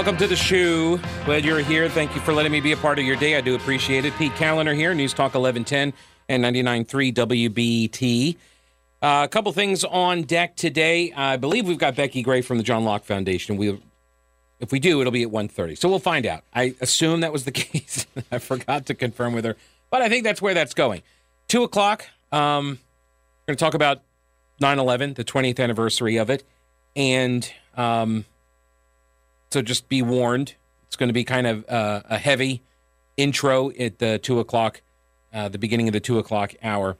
Welcome to the show. Glad you're here. Thank you for letting me be a part of your day. I do appreciate it. Pete Kaliner here, News Talk 1110 and 99.3 WBT. Uh, a couple things on deck today. I believe we've got Becki Gray from the John Locke Foundation. We, if we do, it'll be at 1.30. So we'll find out. I assume that was the case. I forgot to confirm with her, but I think that's where that's going. 2 o'clock, um, we're going to talk about 9-11, the 20th anniversary of it. And um, so just be warned. It's going to be kind of uh, a heavy intro at the 2 o'clock, uh, the beginning of the 2 o'clock hour.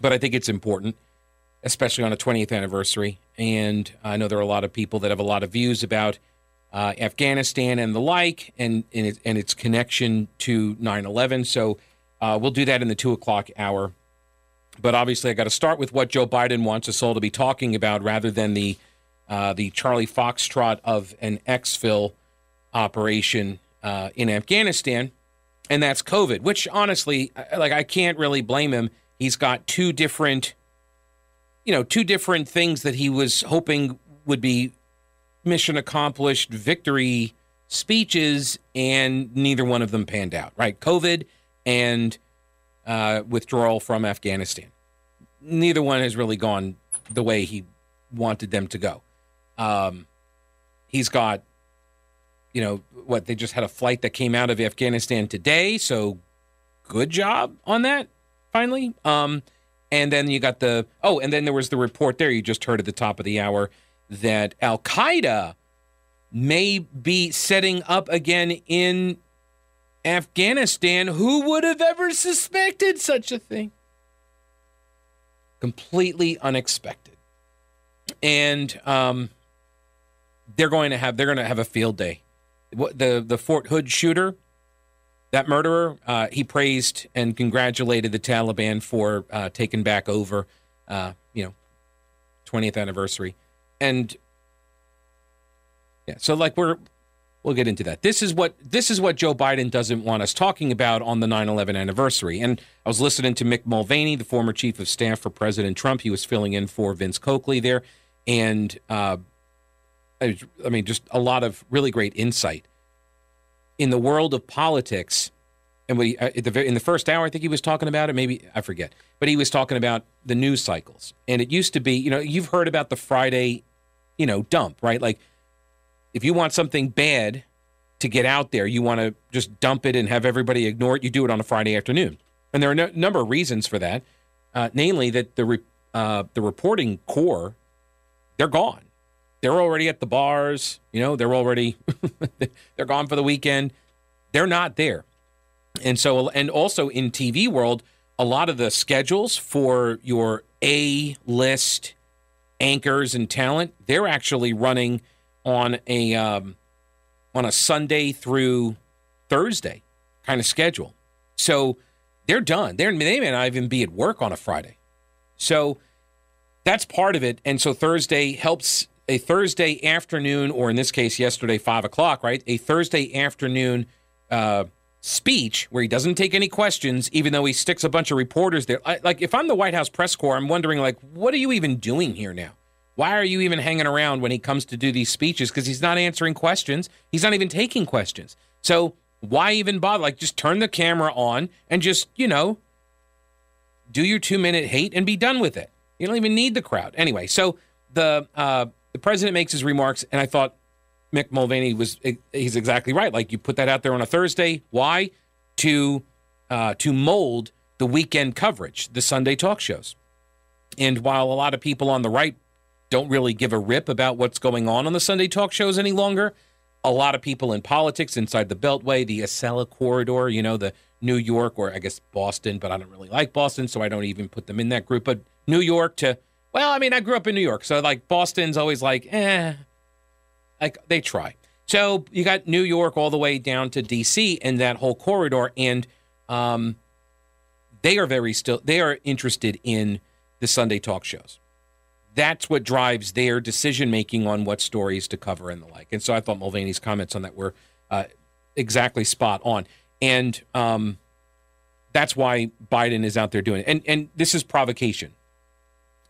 But I think it's important especially on a 20th anniversary. And I know there are a lot of people that have a lot of views about uh, Afghanistan and the like, and and, it, and its connection to 9/11. So uh, we'll do that in the two o'clock hour. But obviously, I got to start with what Joe Biden wants us all to be talking about, rather than the uh, the Charlie Foxtrot of an exfil operation uh, in Afghanistan, and that's COVID. Which honestly, like I can't really blame him. He's got two different you know, two different things that he was hoping would be mission accomplished victory speeches, and neither one of them panned out, right? COVID and uh, withdrawal from Afghanistan. Neither one has really gone the way he wanted them to go. Um, he's got, you know, what they just had a flight that came out of Afghanistan today, so good job on that. Finally, um, and then you got the oh, and then there was the report there you just heard at the top of the hour that Al Qaeda may be setting up again in Afghanistan. Who would have ever suspected such a thing? Completely unexpected. And um, they're going to have they're going to have a field day. The the Fort Hood shooter that murderer, uh, he praised and congratulated the Taliban for uh, taking back over, uh, you know, 20th anniversary. And yeah, so like we're we'll get into that. This is what this is what Joe Biden doesn't want us talking about on the 9/11 anniversary. And I was listening to Mick Mulvaney, the former chief of staff for President Trump. He was filling in for Vince Coakley there, and uh, I mean, just a lot of really great insight in the world of politics, and we, uh, the, in the first hour, I think he was talking about it. Maybe I forget, but he was talking about the news cycles. And it used to be, you know, you've heard about the Friday, you know, dump, right? Like, if you want something bad to get out there, you want to just dump it and have everybody ignore it. You do it on a Friday afternoon, and there are a no, number of reasons for that. Uh, namely, that the re, uh, the reporting corps, they're gone they're already at the bars. You know, they're already they're gone for the weekend. They're not there. And so and also in TV world, a lot of the schedules for your A list anchors and talent, they're actually running on a um, on a Sunday through Thursday kind of schedule. So they're done. They're, they may not even be at work on a Friday. So that's part of it. And so Thursday helps a Thursday afternoon, or in this case, yesterday, five o'clock, right? A Thursday afternoon uh, speech where he doesn't take any questions, even though he sticks a bunch of reporters there. I, like, if I'm the White House press corps, I'm wondering, like, what are you even doing here now? Why are you even hanging around when he comes to do these speeches? Because he's not answering questions. He's not even taking questions. So why even bother? Like, just turn the camera on and just, you know, do your two minute hate and be done with it. You don't even need the crowd. Anyway, so the uh, the president makes his remarks, and I thought Mick Mulvaney was he's exactly right. Like you put that out there on a Thursday. Why? To uh, to mold the weekend coverage, the Sunday talk shows. And while a lot of people on the right don't really give a rip about what's going on on the Sunday talk shows any longer, a lot of people in politics inside the Beltway, the Acela corridor, you know, the New York or I guess Boston, but I don't really like Boston, so I don't even put them in that group. But New York to well, I mean, I grew up in New York, so like Boston's always like, eh, like they try. So you got New York all the way down to D.C. and that whole corridor, and um, they are very still they are interested in the Sunday talk shows. That's what drives their decision making on what stories to cover and the like. And so I thought Mulvaney's comments on that were uh, exactly spot on, and um, that's why Biden is out there doing it. And and this is provocation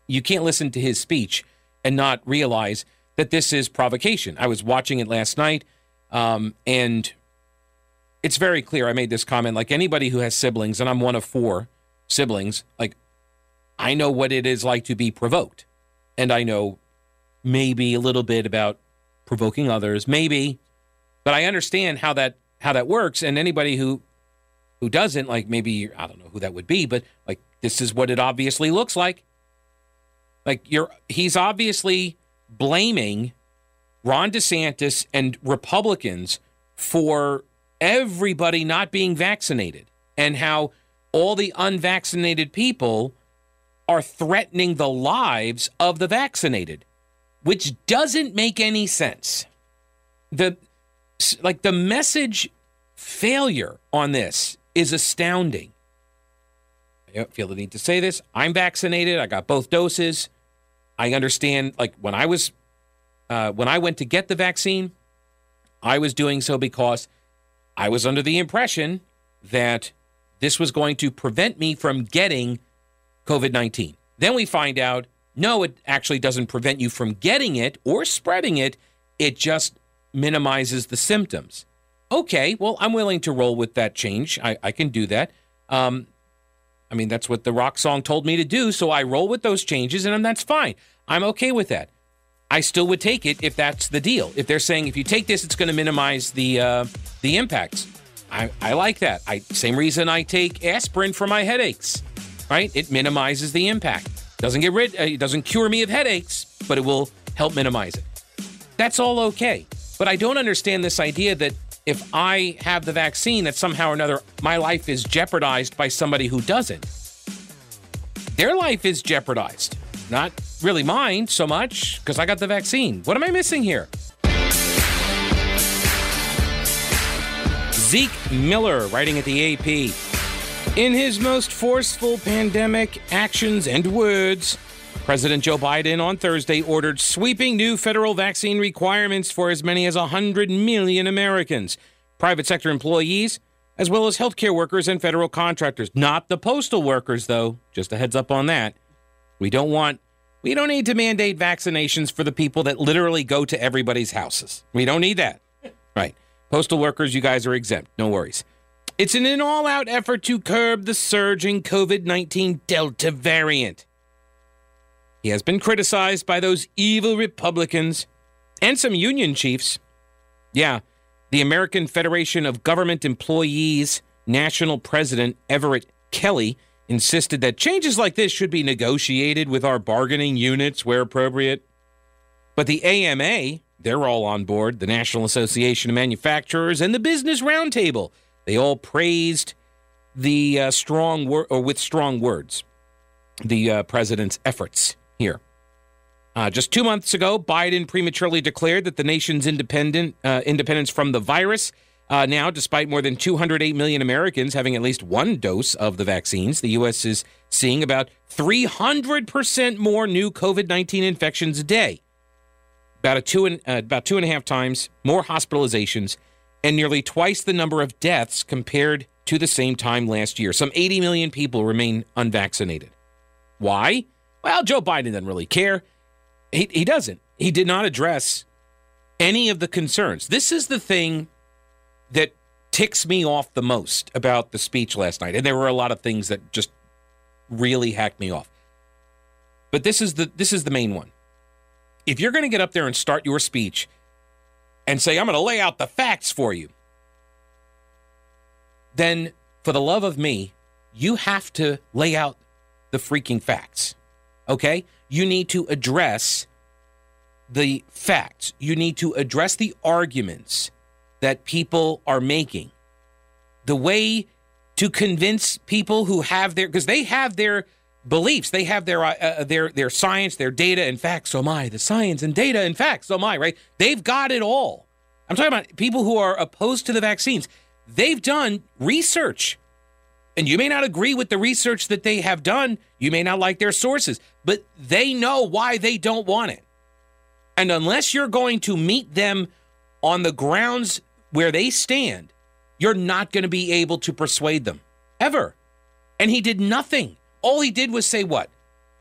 you can't listen to his speech and not realize that this is provocation. I was watching it last night. Um, and it's very clear. I made this comment like anybody who has siblings, and I'm one of four siblings, like I know what it is like to be provoked. And I know maybe a little bit about provoking others, maybe, but I understand how that how that works. And anybody who who doesn't, like maybe I don't know who that would be, but like this is what it obviously looks like. Like you're he's obviously blaming Ron DeSantis and Republicans for everybody not being vaccinated and how all the unvaccinated people are threatening the lives of the vaccinated, which doesn't make any sense. The like the message failure on this is astounding. I don't feel the need to say this. I'm vaccinated. I got both doses. I understand. Like when I was, uh, when I went to get the vaccine, I was doing so because I was under the impression that this was going to prevent me from getting COVID 19. Then we find out no, it actually doesn't prevent you from getting it or spreading it. It just minimizes the symptoms. Okay, well, I'm willing to roll with that change. I, I can do that. Um, I mean, that's what the rock song told me to do. So I roll with those changes, and that's fine. I'm okay with that. I still would take it if that's the deal. If they're saying if you take this, it's going to minimize the uh, the impacts. I, I like that. I same reason I take aspirin for my headaches. Right? It minimizes the impact. Doesn't get rid. Uh, it doesn't cure me of headaches, but it will help minimize it. That's all okay. But I don't understand this idea that if I have the vaccine, that somehow or another my life is jeopardized by somebody who doesn't. Their life is jeopardized. Not really mine so much because I got the vaccine. What am I missing here? Zeke Miller writing at the AP. In his most forceful pandemic actions and words, President Joe Biden on Thursday ordered sweeping new federal vaccine requirements for as many as 100 million Americans, private sector employees, as well as healthcare workers and federal contractors. Not the postal workers, though. Just a heads up on that. We don't want, we don't need to mandate vaccinations for the people that literally go to everybody's houses. We don't need that. Right. Postal workers, you guys are exempt. No worries. It's an all out effort to curb the surging COVID 19 Delta variant. He has been criticized by those evil Republicans and some union chiefs. Yeah, the American Federation of Government Employees national president Everett Kelly insisted that changes like this should be negotiated with our bargaining units where appropriate. But the AMA, they're all on board, the National Association of Manufacturers and the Business Roundtable. They all praised the uh, strong wor- or with strong words the uh, president's efforts here. Uh, just two months ago, Biden prematurely declared that the nation's independent uh, independence from the virus. Uh, now, despite more than 208 million Americans having at least one dose of the vaccines, the U.S. is seeing about 300% more new COVID 19 infections a day. About, a two and, uh, about two and a half times more hospitalizations, and nearly twice the number of deaths compared to the same time last year. Some 80 million people remain unvaccinated. Why? Well, Joe Biden doesn't really care. He, he doesn't. He did not address any of the concerns. This is the thing that ticks me off the most about the speech last night. And there were a lot of things that just really hacked me off. But this is the this is the main one. If you're going to get up there and start your speech and say I'm going to lay out the facts for you, then for the love of me, you have to lay out the freaking facts. Okay? You need to address the facts. You need to address the arguments that people are making. The way to convince people who have their because they have their beliefs, they have their uh, uh, their their science, their data and facts. So my the science and data and facts. So my right. They've got it all. I'm talking about people who are opposed to the vaccines. They've done research. And you may not agree with the research that they have done. You may not like their sources, but they know why they don't want it. And unless you're going to meet them on the grounds where they stand, you're not going to be able to persuade them ever. And he did nothing. All he did was say what?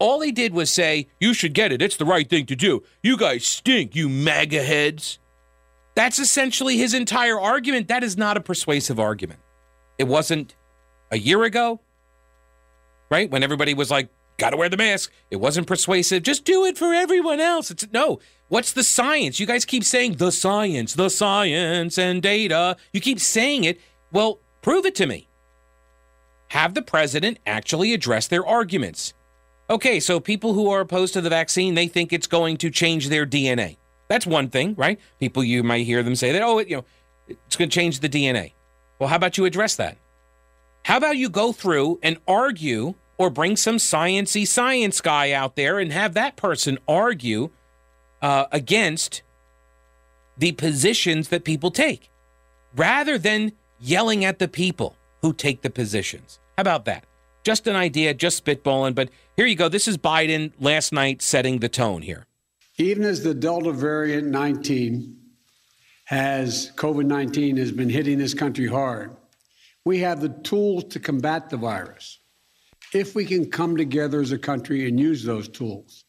All he did was say, You should get it. It's the right thing to do. You guys stink, you MAGA heads. That's essentially his entire argument. That is not a persuasive argument. It wasn't a year ago, right? When everybody was like, got to wear the mask. It wasn't persuasive. Just do it for everyone else. It's no. What's the science? You guys keep saying the science, the science and data. You keep saying it. Well, prove it to me. Have the president actually address their arguments. Okay, so people who are opposed to the vaccine, they think it's going to change their DNA. That's one thing, right? People you might hear them say that, oh, it, you know, it's going to change the DNA. Well, how about you address that? How about you go through and argue or bring some sciency science guy out there and have that person argue uh, against the positions that people take rather than yelling at the people who take the positions. How about that? Just an idea, just spitballing. But here you go. This is Biden last night setting the tone here. Even as the Delta variant 19 has, COVID 19 has been hitting this country hard, we have the tools to combat the virus if we can come together as a country and use those tools.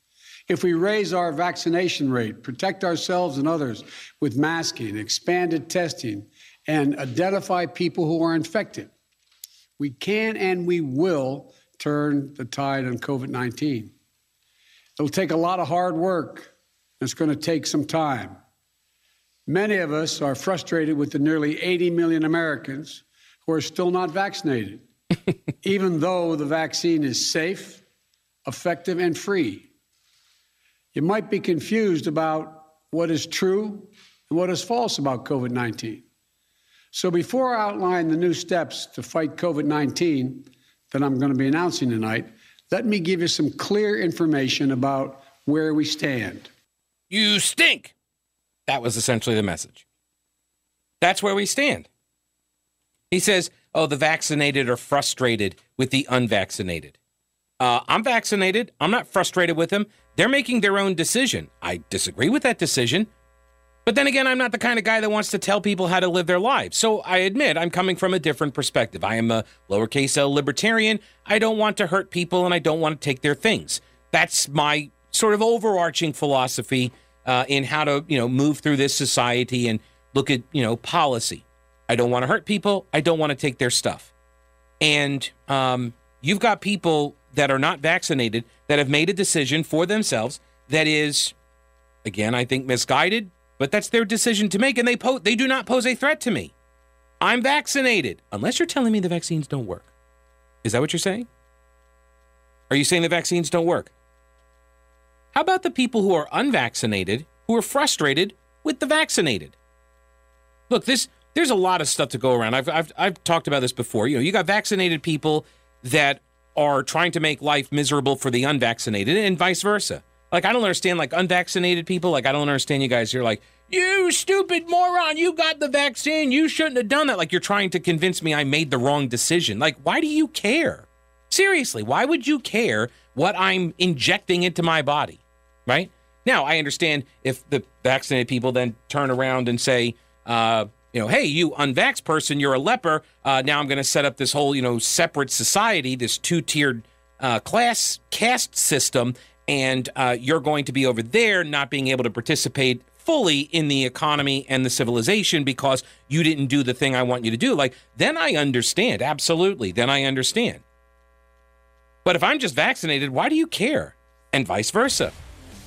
If we raise our vaccination rate, protect ourselves and others with masking, expanded testing, and identify people who are infected, we can and we will turn the tide on COVID 19. It'll take a lot of hard work. It's going to take some time. Many of us are frustrated with the nearly 80 million Americans who are still not vaccinated, even though the vaccine is safe, effective, and free. You might be confused about what is true and what is false about COVID 19. So before I outline the new steps to fight COVID 19 that I'm going to be announcing tonight, let me give you some clear information about where we stand. You stink. That was essentially the message. That's where we stand. He says, oh, the vaccinated are frustrated with the unvaccinated. Uh, I'm vaccinated. I'm not frustrated with them. They're making their own decision. I disagree with that decision. But then again, I'm not the kind of guy that wants to tell people how to live their lives. So I admit I'm coming from a different perspective. I am a lowercase l libertarian. I don't want to hurt people and I don't want to take their things. That's my sort of overarching philosophy uh, in how to, you know, move through this society and look at, you know, policy. I don't want to hurt people. I don't want to take their stuff. And um, you've got people that are not vaccinated that have made a decision for themselves that is, again, I think misguided, but that's their decision to make, and they po- they do not pose a threat to me. I'm vaccinated, unless you're telling me the vaccines don't work. Is that what you're saying? Are you saying the vaccines don't work? How about the people who are unvaccinated who are frustrated with the vaccinated? Look, this there's a lot of stuff to go around. I've, I've I've talked about this before. You know, you got vaccinated people that are trying to make life miserable for the unvaccinated and vice versa. Like I don't understand like unvaccinated people. Like I don't understand you guys. You're like, you stupid moron, you got the vaccine. You shouldn't have done that. Like you're trying to convince me I made the wrong decision. Like, why do you care? Seriously, why would you care what I'm injecting into my body? Right? Now, I understand if the vaccinated people then turn around and say, uh, you know, hey, you unvax person, you're a leper. Uh, now I'm going to set up this whole, you know, separate society, this two tiered uh, class caste system, and uh, you're going to be over there not being able to participate fully in the economy and the civilization because you didn't do the thing I want you to do. Like, then I understand. Absolutely. Then I understand. But if I'm just vaccinated, why do you care? And vice versa.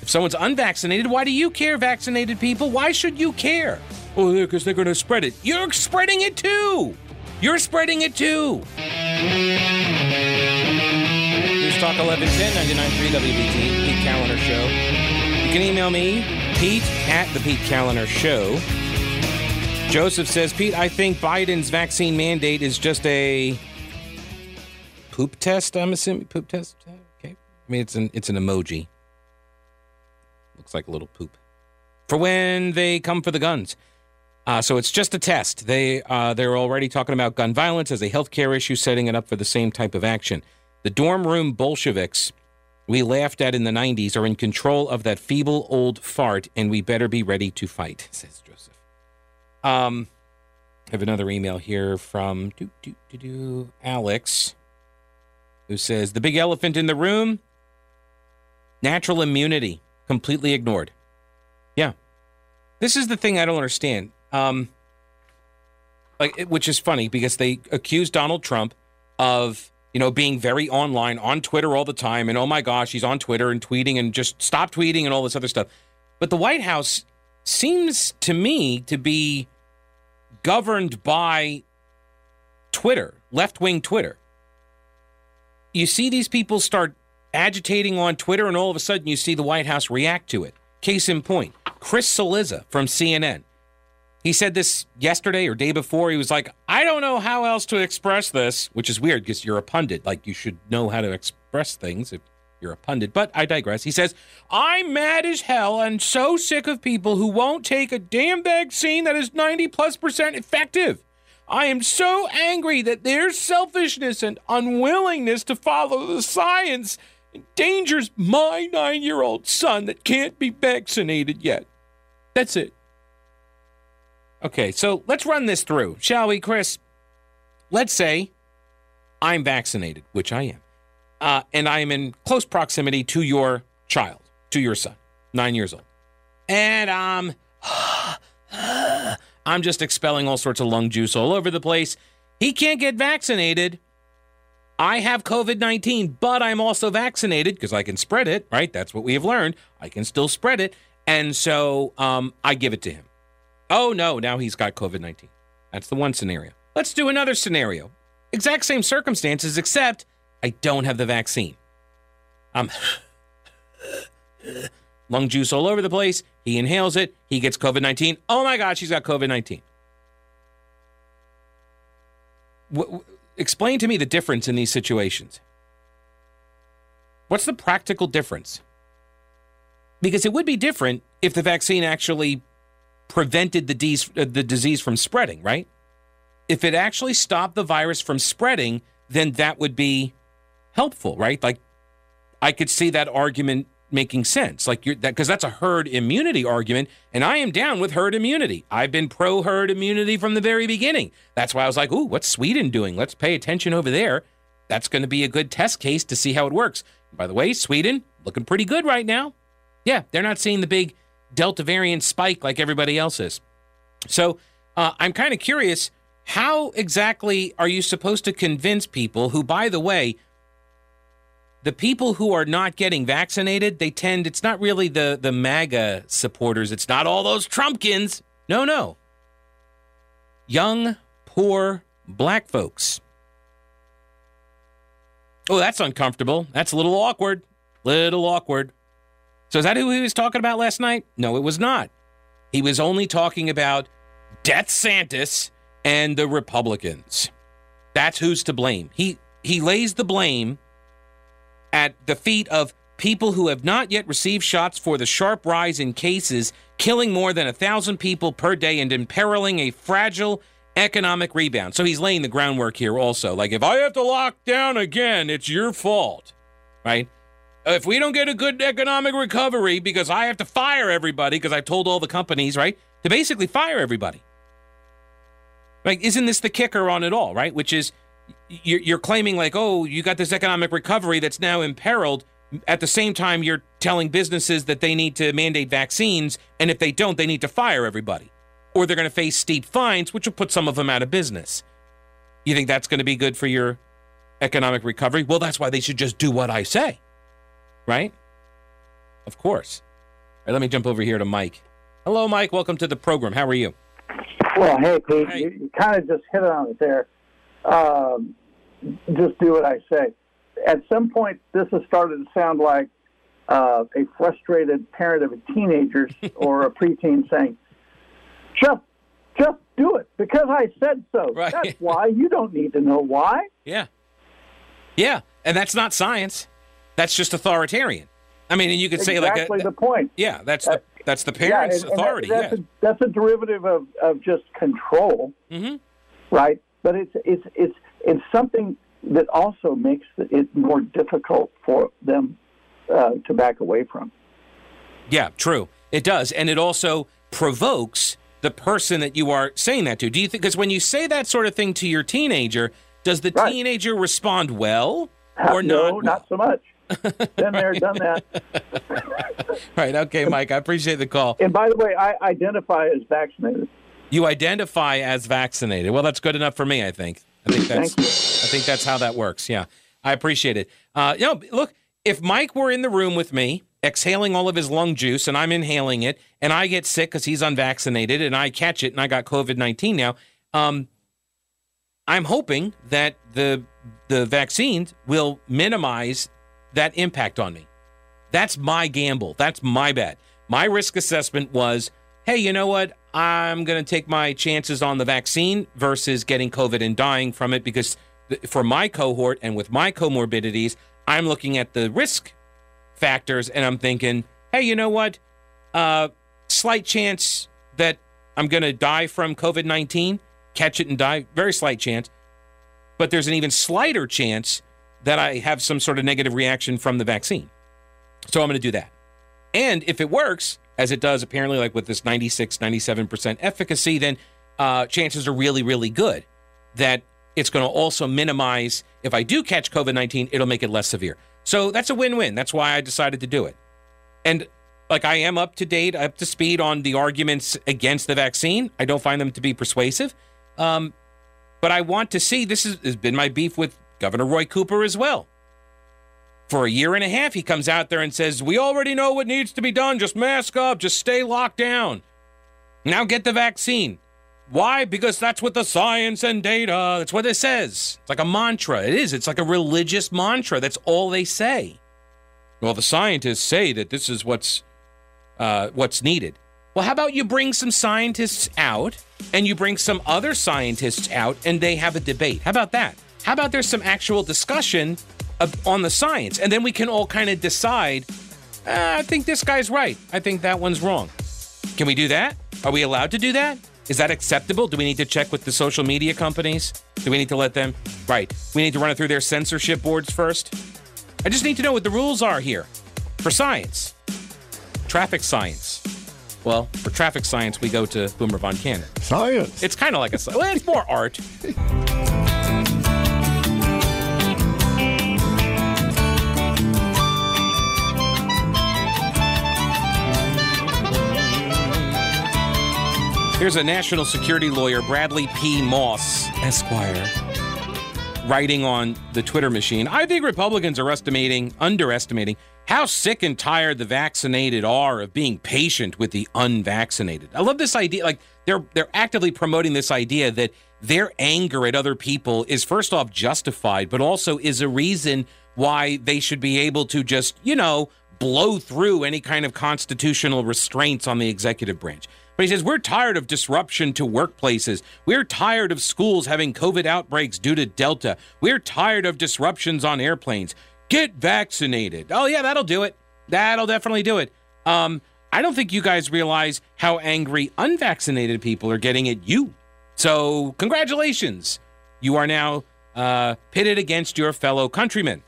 If someone's unvaccinated, why do you care, vaccinated people? Why should you care? Oh, because they're going to spread it. You're spreading it too. You're spreading it too. News Talk 1110 99.3 WBT, Pete Kaliner Show. You can email me, Pete at the Pete Kaliner Show. Joseph says, Pete, I think Biden's vaccine mandate is just a poop test. I'm assuming poop test. Okay, I mean it's an it's an emoji. Looks like a little poop for when they come for the guns. Uh, so it's just a test. They uh, they're already talking about gun violence as a healthcare issue, setting it up for the same type of action. The dorm room Bolsheviks we laughed at in the 90s are in control of that feeble old fart, and we better be ready to fight, says Joseph. Um, I have another email here from Alex, who says the big elephant in the room natural immunity completely ignored. Yeah, This is the thing I don't understand. Um, like, which is funny because they accuse Donald Trump of, you know, being very online on Twitter all the time, and oh my gosh, he's on Twitter and tweeting and just stop tweeting and all this other stuff. But the White House seems to me to be governed by Twitter, left wing Twitter. You see these people start agitating on Twitter, and all of a sudden you see the White House react to it. Case in point, Chris Cillizza from CNN. He said this yesterday or day before. He was like, I don't know how else to express this, which is weird because you're a pundit. Like, you should know how to express things if you're a pundit. But I digress. He says, I'm mad as hell and so sick of people who won't take a damn vaccine that is 90 plus percent effective. I am so angry that their selfishness and unwillingness to follow the science endangers my nine year old son that can't be vaccinated yet. That's it. Okay, so let's run this through, shall we, Chris? Let's say I'm vaccinated, which I am, uh, and I am in close proximity to your child, to your son, nine years old. And I'm, I'm just expelling all sorts of lung juice all over the place. He can't get vaccinated. I have COVID 19, but I'm also vaccinated because I can spread it, right? That's what we have learned. I can still spread it. And so um, I give it to him. Oh, no, now he's got COVID 19. That's the one scenario. Let's do another scenario. Exact same circumstances, except I don't have the vaccine. I'm lung juice all over the place. He inhales it. He gets COVID 19. Oh my gosh, he's got COVID 19. Explain to me the difference in these situations. What's the practical difference? Because it would be different if the vaccine actually prevented the, de- uh, the disease from spreading, right? If it actually stopped the virus from spreading, then that would be helpful, right? Like I could see that argument making sense. Like you're that because that's a herd immunity argument, and I am down with herd immunity. I've been pro herd immunity from the very beginning. That's why I was like, "Ooh, what's Sweden doing? Let's pay attention over there." That's going to be a good test case to see how it works. By the way, Sweden looking pretty good right now. Yeah, they're not seeing the big Delta variant spike like everybody else is. So uh, I'm kind of curious. How exactly are you supposed to convince people who, by the way, the people who are not getting vaccinated, they tend, it's not really the, the MAGA supporters. It's not all those Trumpkins. No, no. Young, poor, black folks. Oh, that's uncomfortable. That's a little awkward. Little awkward. So is that who he was talking about last night? No, it was not. He was only talking about Death Santis and the Republicans. That's who's to blame. He he lays the blame at the feet of people who have not yet received shots for the sharp rise in cases, killing more than a thousand people per day and imperiling a fragile economic rebound. So he's laying the groundwork here also. Like, if I have to lock down again, it's your fault, right? If we don't get a good economic recovery because I have to fire everybody because I've told all the companies, right, to basically fire everybody. Like, isn't this the kicker on it all, right? Which is you're, you're claiming, like, oh, you got this economic recovery that's now imperiled. At the same time, you're telling businesses that they need to mandate vaccines, and if they don't, they need to fire everybody. Or they're going to face steep fines, which will put some of them out of business. You think that's going to be good for your economic recovery? Well, that's why they should just do what I say, right? Of course. All right, let me jump over here to Mike. Hello, Mike. Welcome to the program. How are you? Well, hey, Pete, Hey. you, you kind of just hit on it there. Um, just do what I say. At some point, this has started to sound like uh, a frustrated parent of a teenager or a preteen saying, "Just, just do it because I said so. Right. That's why. You don't need to know why." Yeah. Yeah. And that's not science. That's just authoritarian. I mean, and you could say like a, the point. yeah, that's the that's the parents' and- and that- authority. that's, yeah. a, that's a derivative of, of just control. hmm right? But it's it's it's it's something that also makes it more difficult for them uh, to back away from. Yeah, true. It does, and it also provokes the person that you are saying that to. Do you think? Because when you say that sort of thing to your teenager, does the Right. teenager respond well or no, not? not so much. Been there, done that. right. Okay, Mike. I appreciate the call. And by the way, I identify as vaccinated. You identify as vaccinated. Well, that's good enough for me. I think. I think that's. Thank you. I think that's how that works. Yeah, I appreciate it. Uh, you know, look, if Mike were in the room with me, exhaling all of his lung juice, and I'm inhaling it, and I get sick because he's unvaccinated, and I catch it, and I got COVID nineteen now. Um, I'm hoping that the the vaccines will minimize that impact on me. That's my gamble. That's my bet. My risk assessment was, hey, you know what? I'm going to take my chances on the vaccine versus getting COVID and dying from it because for my cohort and with my comorbidities, I'm looking at the risk factors and I'm thinking, hey, you know what? Uh, slight chance that I'm going to die from COVID 19, catch it and die, very slight chance. But there's an even slighter chance that I have some sort of negative reaction from the vaccine. So I'm going to do that. And if it works, as it does apparently, like with this 96, 97% efficacy, then uh, chances are really, really good that it's going to also minimize, if I do catch COVID 19, it'll make it less severe. So that's a win win. That's why I decided to do it. And like I am up to date, up to speed on the arguments against the vaccine. I don't find them to be persuasive. Um, but I want to see this is, has been my beef with Governor Roy Cooper as well. For a year and a half, he comes out there and says, We already know what needs to be done. Just mask up, just stay locked down. Now get the vaccine. Why? Because that's what the science and data, that's what it says. It's like a mantra. It is. It's like a religious mantra. That's all they say. Well, the scientists say that this is what's uh, what's needed. Well, how about you bring some scientists out and you bring some other scientists out and they have a debate? How about that? How about there's some actual discussion of, on the science and then we can all kind of decide, "Ah, I think this guy's right. I think that one's wrong. Can we do that? Are we allowed to do that? Is that acceptable? Do we need to check with the social media companies? Do we need to let them? Right. We need to run it through their censorship boards first. I just need to know what the rules are here for science, traffic science. Well, for traffic science, we go to Boomer Von Cannon. Science. It's kind of like a, well, it's more art. Here's a national security lawyer, Bradley P. Moss, Esquire, writing on the Twitter machine. I think Republicans are estimating, underestimating how sick and tired the vaccinated are of being patient with the unvaccinated. I love this idea. Like they're they're actively promoting this idea that their anger at other people is first off justified, but also is a reason why they should be able to just, you know, blow through any kind of constitutional restraints on the executive branch. But he says, We're tired of disruption to workplaces. We're tired of schools having COVID outbreaks due to Delta. We're tired of disruptions on airplanes. Get vaccinated. Oh, yeah, that'll do it. That'll definitely do it. Um, I don't think you guys realize how angry unvaccinated people are getting at you. So, congratulations. You are now uh, pitted against your fellow countrymen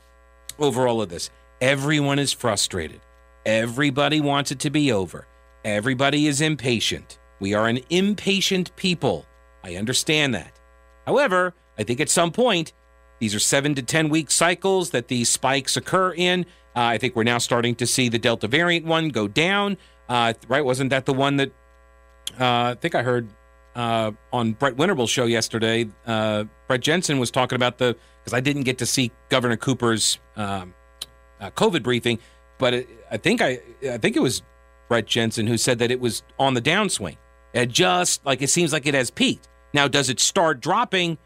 over all of this. Everyone is frustrated. Everybody wants it to be over. Everybody is impatient. We are an impatient people. I understand that. However, I think at some point, these are seven to 10 week cycles that these spikes occur in. Uh, I think we're now starting to see the Delta variant one go down. Uh, right? Wasn't that the one that uh, I think I heard uh, on Brett Winterble's show yesterday? Uh, Brett Jensen was talking about the, because I didn't get to see Governor Cooper's um, uh, COVID briefing, but it, I think I, I think it was Brett Jensen who said that it was on the downswing. It just like it seems like it has peaked. Now, does it start dropping?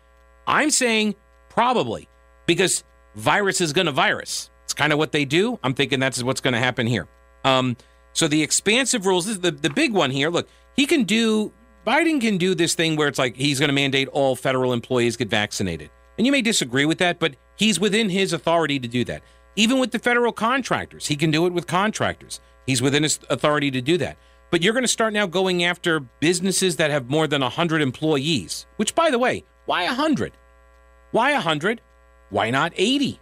I'm saying probably because virus is going to virus. It's kind of what they do. I'm thinking that's what's going to happen here. Um, so the expansive rules, is the, the big one here. Look, he can do, Biden can do this thing where it's like he's going to mandate all federal employees get vaccinated. And you may disagree with that, but he's within his authority to do that. Even with the federal contractors, he can do it with contractors. He's within his authority to do that. But you're going to start now going after businesses that have more than 100 employees, which, by the way, why 100? Why 100? Why not 80?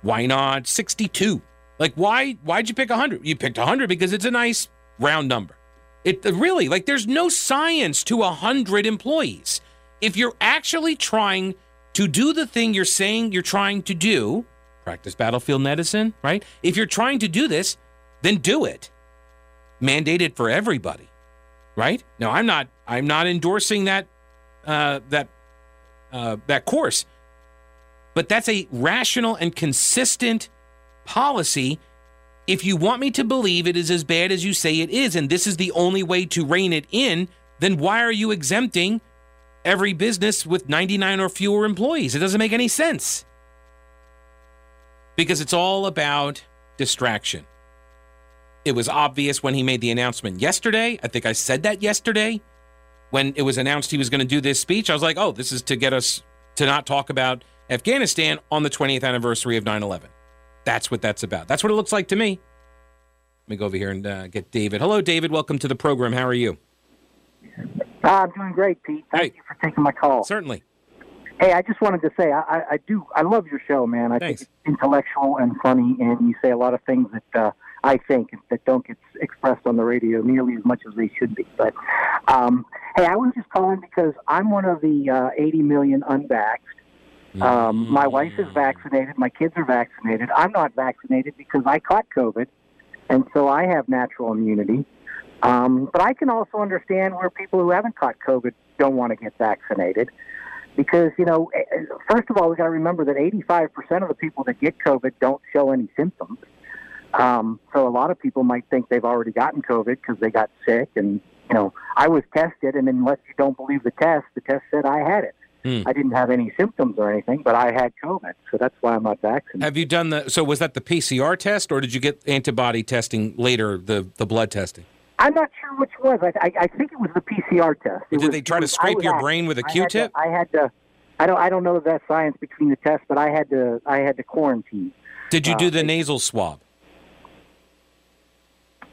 Why not 62? Like, why? Why'd you pick 100? You picked 100 because it's a nice round number. It uh, really, like, there's no science to 100 employees. If you're actually trying to do the thing you're saying you're trying to do, practice battlefield medicine, right? If you're trying to do this, then do it. Mandate it for everybody, right? Now, I'm not I'm not endorsing that uh, that uh, that course, but that's a rational and consistent policy. If you want me to believe it is as bad as you say it is, and this is the only way to rein it in, then why are you exempting every business with 99 or fewer employees? It doesn't make any sense. Because it's all about distraction. It was obvious when he made the announcement yesterday. I think I said that yesterday. When it was announced he was going to do this speech, I was like, oh, this is to get us to not talk about Afghanistan on the 20th anniversary of 9 11. That's what that's about. That's what it looks like to me. Let me go over here and uh, get David. Hello, David. Welcome to the program. How are you? Uh, I'm doing great, Pete. Thank Hey. you for taking my call. Certainly. Hey, I just wanted to say I, I, I do I love your show, man. I Thanks. think it's intellectual and funny, and you say a lot of things that uh, I think that don't get expressed on the radio nearly as much as they should be. But um, hey, I was just calling because I'm one of the uh, 80 million unvaxxed. Um, my wife is vaccinated. My kids are vaccinated. I'm not vaccinated because I caught COVID, and so I have natural immunity. Um, but I can also understand where people who haven't caught COVID don't want to get vaccinated because, you know, eh, eh, first of all, we've got to remember that 85% of the people that get COVID don't show any symptoms. Um, so a lot of people might think they've already gotten COVID because they got sick. And, you know, I was tested, and unless you don't believe the test, the test said I had it. Hmm. I didn't have any symptoms or anything, but I had COVID. So that's why I'm not vaccinated. Have you done the? So was that the PCR test, or did you get antibody testing later, the the blood testing? I'm not sure which was. I, I, I think it was the PCR test. It Did was- they try to was- scrape your asked- brain with a I had to- Q-tip? I had to. I don't. I don't know that science between the tests, but I had to. I had to quarantine. Did you uh, do the nasal swab?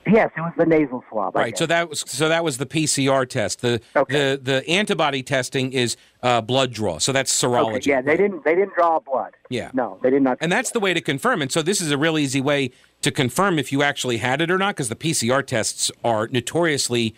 Yes, it was the nasal swab. Right. So that was so that was the PCR test. The Okay. the the antibody testing is uh, blood draw. So that's serology. Okay, yeah, they didn't. They didn't draw blood. Yeah. No, they did not. And that's the way to confirm. And so this is a real easy way to confirm if you actually had it or not, because the PCR tests are notoriously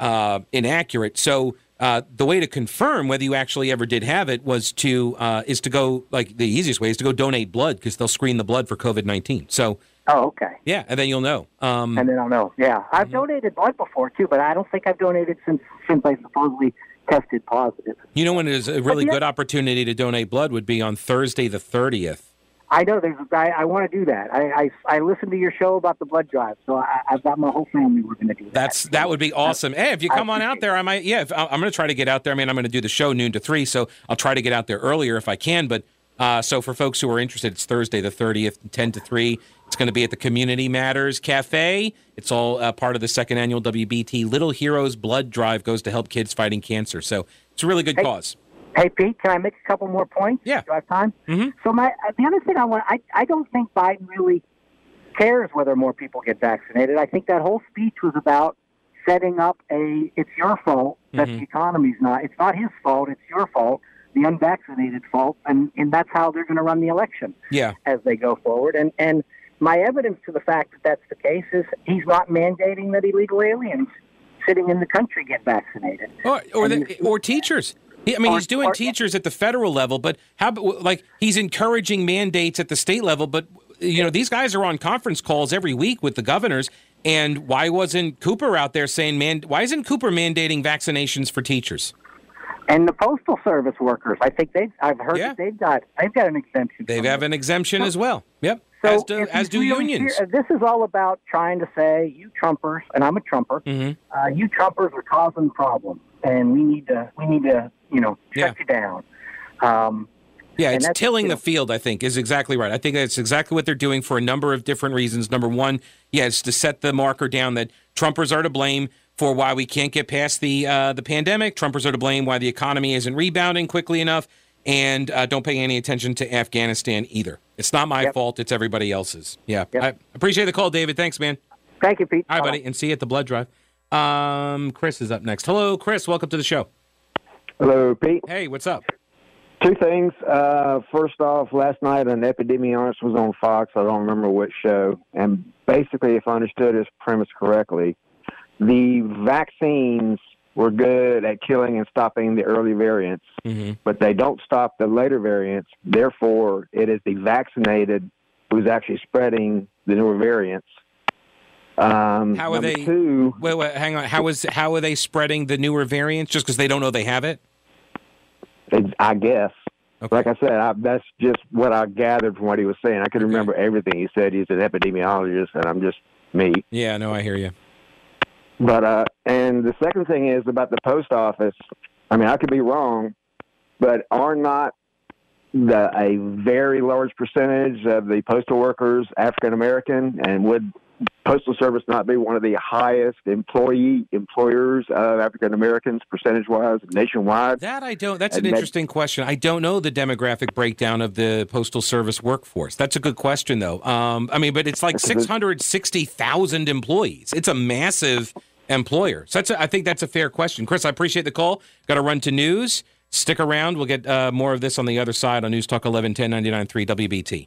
uh, inaccurate. So uh, the way to confirm whether you actually ever did have it was to uh, is to go like the easiest way is to go donate blood because they'll screen the blood for COVID nineteen. So Oh, okay. yeah, and then you'll know. Um, And then I'll know. Yeah, I've Mm-hmm. donated blood before too, but I don't think I've donated since since I supposedly tested positive. you know when when is a really good opportunity to donate blood would be on Thursday the thirtieth. I know there's. I, I want to do that. I, I I listened to your show about the blood drive, so I, I've got my whole family. We're going to do that. That's that would be awesome. Hey, if you come on out there, I might. Yeah, if, I'm going to try to get out there. I mean, I'm going to do the show noon to three, so I'll try to get out there earlier if I can. But uh, so for folks who are interested, it's Thursday the 30th, 10 to three. It's going to be at the Community Matters Cafe. It's all uh, part of the second annual WBT Little Heroes Blood Drive goes to help kids fighting cancer. So it's a really good Hey. cause. Hey Pete, can I make a couple more points? Yeah. Do I have time? Mhm. So my the other thing I want, I I don't think Biden really cares whether more people get vaccinated. I think that whole speech was about setting up a. It's your fault that Mhm. the economy's not. It's not his fault. It's your fault. The unvaccinated fault, and and that's how they're going to run the election Yeah. as they go forward. And and my evidence to the fact that that's the case is he's not mandating that illegal aliens sitting in the country get vaccinated. Or or, the, or teachers. He- I mean, he's doing teachers at the federal level, but how? Like he's encouraging mandates at the state level, but you know these guys are on conference calls every week with the governors. And why wasn't Cooper out there saying, "Man, why isn't Cooper mandating vaccinations for teachers?" And the postal service workers, I think they I've heard Yeah. that they've got they've got an exemption. They have it. an exemption as well. Yep, So as do as do really unions. this is all about trying to say you Trumpers, and I'm a Trumper. Mhm. Uh, you Trumpers are causing problems, and we need to we need to you know Yeah. shut you down. Um, Yeah, it's tilling the field, I think, is exactly right. I think that's exactly what they're doing for a number of different reasons. Number one, yeah, it's to set the marker down that Trumpers are to blame for why we can't get past the uh, the pandemic. Trumpers are to blame why the economy isn't rebounding quickly enough, and uh, don't pay any attention to Afghanistan either. It's not my Yep. fault; it's everybody else's. Yeah, Yep. I appreciate the call, David. Thanks, man. thank you, Pete. All right, buddy, and see you at the blood drive. Um, Chris is up next. Hello, Chris. Welcome to the show. Hello, Pete. Hey, what's up? Two things. Uh, first off, last night an epidemiologist was on Fox. I don't remember which show. And basically, if I understood his premise correctly, the vaccines were good at killing and stopping the early variants, hmm but they don't stop the later variants. Therefore, it is the vaccinated who's actually spreading the newer variants. Um, How are they- Two, Wait, wait, hang on. How is how are they spreading the newer variants? Just because they don't know they have it? I guess. Okay. Like I said, I, that's just what I gathered from what he was saying. I could Okay. remember everything he said. He's an epidemiologist, and I'm just me. Yeah, no, I hear you. But uh, and the second thing is about the post office. I mean, I could be wrong, but are not the a very large percentage of the postal workers African American, and would postal service not be one of the highest employee employers of African Americans percentage wise nationwide? That I don't. That's an And that- interesting question. I don't know the demographic breakdown of the postal service workforce. That's a good question, though. Um, I mean, but it's like six hundred sixty thousand employees. It's a massive employer. So that's. A, I think that's a fair question, Chris. I appreciate the call. Got to run to news. Stick around. We'll get uh, more of this on the other side on News Talk eleven ten ninety nine three WBT.